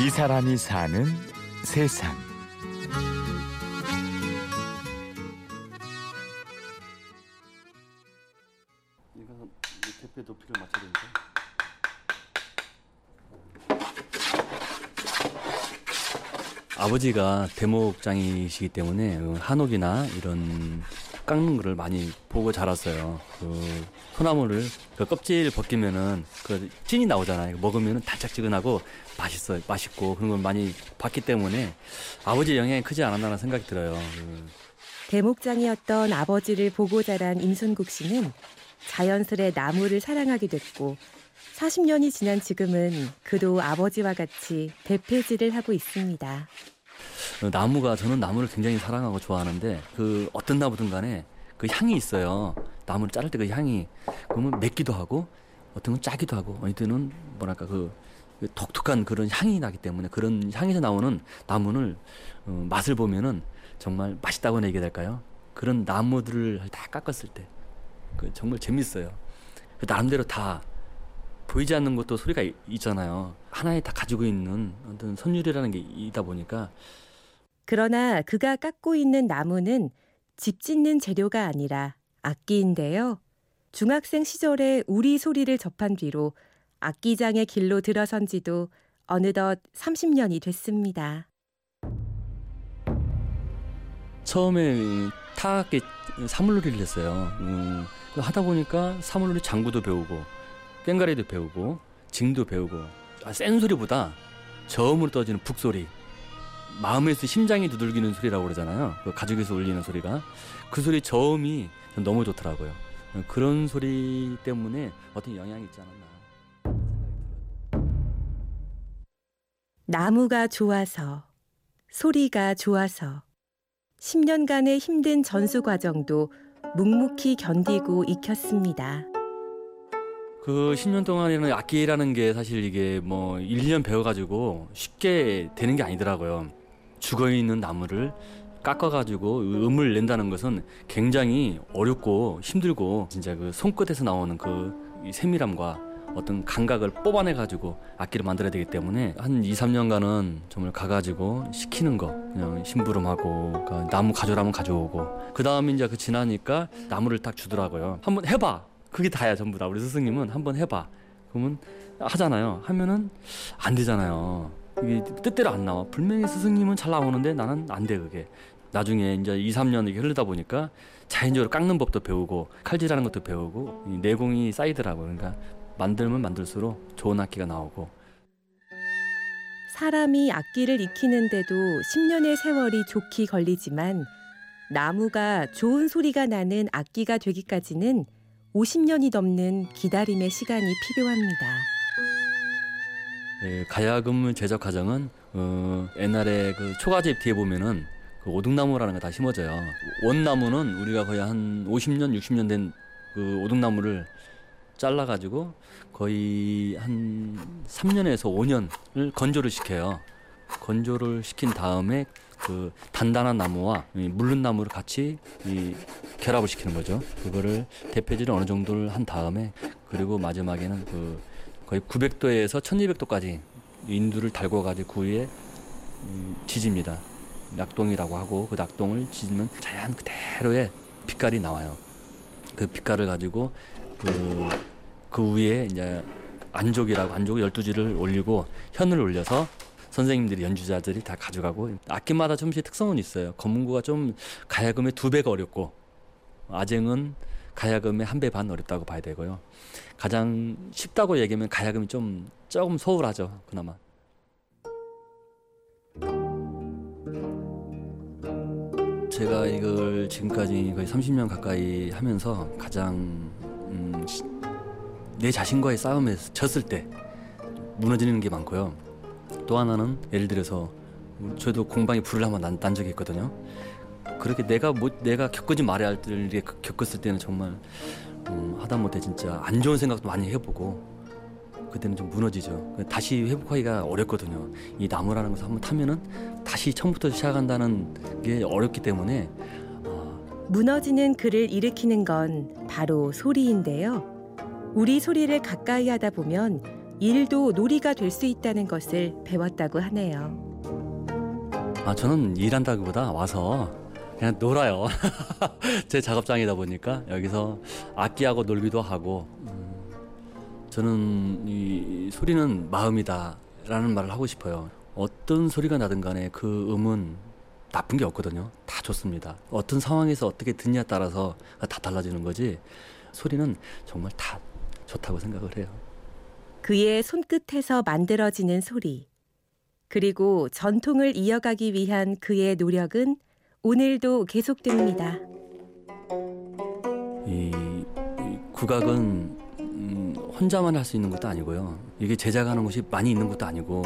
이 사람이 사는 세상. 이거 대패 높이를 맞춰야 되니까. 아버지가 대목장이시기 때문에 그 한옥이나 이런 깎는 거를 많이 보고 자랐어요. 그 소나무를 그 껍질 벗기면은 그 찐이 나오잖아요. 먹으면은 달짝지근하고 맛있어요. 맛있고 그런 걸 많이 봤기 때문에 아버지 영향이 크지 않았나라는 생각이 들어요. 그 대목장이었던 아버지를 보고 자란 임순국 씨는 자연스레 나무를 사랑하게 됐고 40년이 지난 지금은 그도 아버지와 같이 대패질을 하고 있습니다. 어, 나무가 저는 나무를 굉장히 사랑하고 좋아하는데 그 어떤 나무든 간에 그 향이 있어요. 나무를 자를 때 그 향이 그러면 맵기도 하고 어떤 건 짜기도 하고 어느 때는 뭐랄까 그, 그 독특한 그런 향이 나기 때문에 그런 향에서 나오는 나무를 어, 맛을 보면은 정말 맛있다고 얘기해야 될까요? 그런 나무들을 다 깎았을 때 그 정말 재밌어요. 그 나름대로 다 보이지 않는 것도 소리가 이- 있잖아요. 하나에 다 가지고 있는 어떤 선율이라는 게 있다 보니까 그러나 그가 깎고 있는 나무는 집 짓는 재료가 아니라 악기인데요. 중학생 시절에 우리 소리를 접한 뒤로 악기장의 길로 들어선 지도 어느덧 30년이 됐습니다. 처음에 타악기 사물놀이를 했어요. 음, 그 하다 보니까 사물놀이 장구도 배우고 꽹가리도 배우고 징도 배우고 아, 센 소리보다 저음으로 떠지는 북소리 마음에서 심장이 두들기는 소리라고 그러잖아요. 그 가죽에서 울리는 소리가 그 소리 저음이 전 너무 좋더라고요. 어, 그런 소리 때문에 어떤 영향이 있지 않았나. 나무가 좋아서, 소리가 좋아서, 10년간의 힘든 전수 과정도 묵묵히 견디고 익혔습니다. 그 10년 동안에는 악기라는 게 사실 이게 뭐 1년 배워가지고 쉽게 되는 게 아니더라고요. 죽어 있는 나무를 깎아가지고 음을 낸다는 것은 굉장히 어렵고 힘들고 진짜 그 손끝에서 나오는 그이 세밀함과 어떤 감각을 뽑아내가지고 악기를 만들어야 되기 때문에 한 2, 3년간은 정말 가가지고 시키는 거 그냥 심부름하고 그 나무 가져라면 가져오고 그 다음에 이제 그 지나니까 나무를 딱 주더라고요. 한번 해봐. 그게 다야 전부 다. 우리 스승님은 한번 해봐. 그러면 하잖아요. 하면은 안 되잖아요. 이게 뜻대로 안 나와. 분명히 스승님은 잘 나오는데 나는 안 돼 그게. 나중에 이제 2, 3년 이게 흐르다 보니까 자연적으로 깎는 법도 배우고 칼질하는 것도 배우고 이 내공이 쌓이더라고요. 그러니까 만들면 만들수록 좋은 악기가 나오고 사람이 악기를 익히는데도 10년의 세월이 좋게 걸리지만 나무가 좋은 소리가 나는 악기가 되기까지는 50년이 넘는 기다림의 시간이 필요합니다. 예, 가야금 제작 과정은 어, 옛날에 그 초가집 뒤에 보면은 그 오등나무라는 거다 심어져요. 원나무는 우리가 거의 한 50년, 60년 된 그 오등나무를 잘라가지고 거의 한 3년에서 5년을 건조를 시켜요. 건조를 시킨 다음에 그 단단한 나무와 이 물른 나무를 같이 이 결합을 시키는 거죠. 그거를 대패질을 어느 정도를 한 다음에 그리고 마지막에는 그 거의 900도에서 1200도까지 인두를 달궈 가지고 그 위에 음, 지집니다. 낙동이라고 하고 그 낙동을 지지면 자연 그대로의 빛깔이 나와요. 그 빛깔을 가지고 그, 그 위에 이제 안족이라고 안족 12지를 올리고 현을 올려서 선생님들이 연주자들이 다 가져가고 악기마다 조금씩 특성은 있어요. 검은고가 좀 가야금의 두 배가 어렵고 아쟁은 가야금의 한 배 반 어렵다고 봐야 되고요. 가장 쉽다고 얘기하면 가야금이 좀 조금 소홀하죠. 그나마. 제가 이걸 지금까지 거의 30년 가까이 하면서 가장 음, 시- 내 자신과의 싸움에 졌을 때 무너지는 게 많고요. 또 하나는 예를 들어서 저도 공방에 불을 한번 난, 난 적이 있거든요. 그렇게 내가 뭐 내가 할 때를 이렇게 겪었을 때는 정말 음, 하다못해 진짜 안 좋은 생각도 많이 해보고 그때는 좀 무너지죠. 다시 회복하기가 어렵거든요. 이 나무라는 것을 한번 타면은 다시 처음부터 시작한다는 게 어렵기 때문에 어, 무너지는 그를 일으키는 건 바로 소리인데요. 우리 소리를 가까이 하다 보면 일도 놀이가 될 수 있다는 것을 배웠다고 하네요. 아 저는 일한다기보다 와서 그냥 놀아요. 제 작업장이다 보니까 여기서 악기하고 놀기도 하고 음, 저는 이 소리는 마음이다라는 말을 하고 싶어요. 어떤 소리가 나든 간에 그 음은 나쁜 게 없거든요. 다 좋습니다. 어떤 상황에서 어떻게 듣냐에 따라서 다 달라지는 거지. 소리는 정말 다 좋다고 생각을 해요. 그의 손끝에서 만들어지는 소리. 그리고 전통을 이어가기 위한 그의 노력은 오늘도 계속됩니다. 이, 이 국악은 음, 혼자만 할 수 있는 것도 아니고요. 이게 제자가 하는 것이 많이 있는 것도 아니고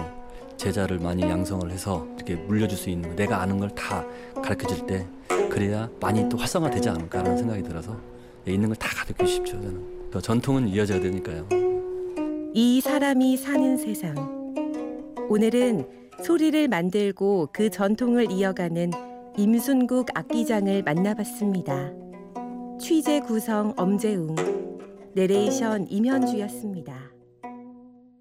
제자를 많이 양성을 해서 이렇게 물려줄 수 있는 내가 아는 걸 다 가르쳐 줄 때 그래야 많이 또 활성화되지 않을까라는 생각이 들어서 있는 걸 다 가르쳐 주십시오. 저는. 또 전통은 이어져야 되니까요. 이 사람이 사는 세상. 오늘은 소리를 만들고 그 전통을 이어가는 임순국 악기장을 만나봤습니다. 취재 구성 엄재웅, 내레이션 임현주였습니다.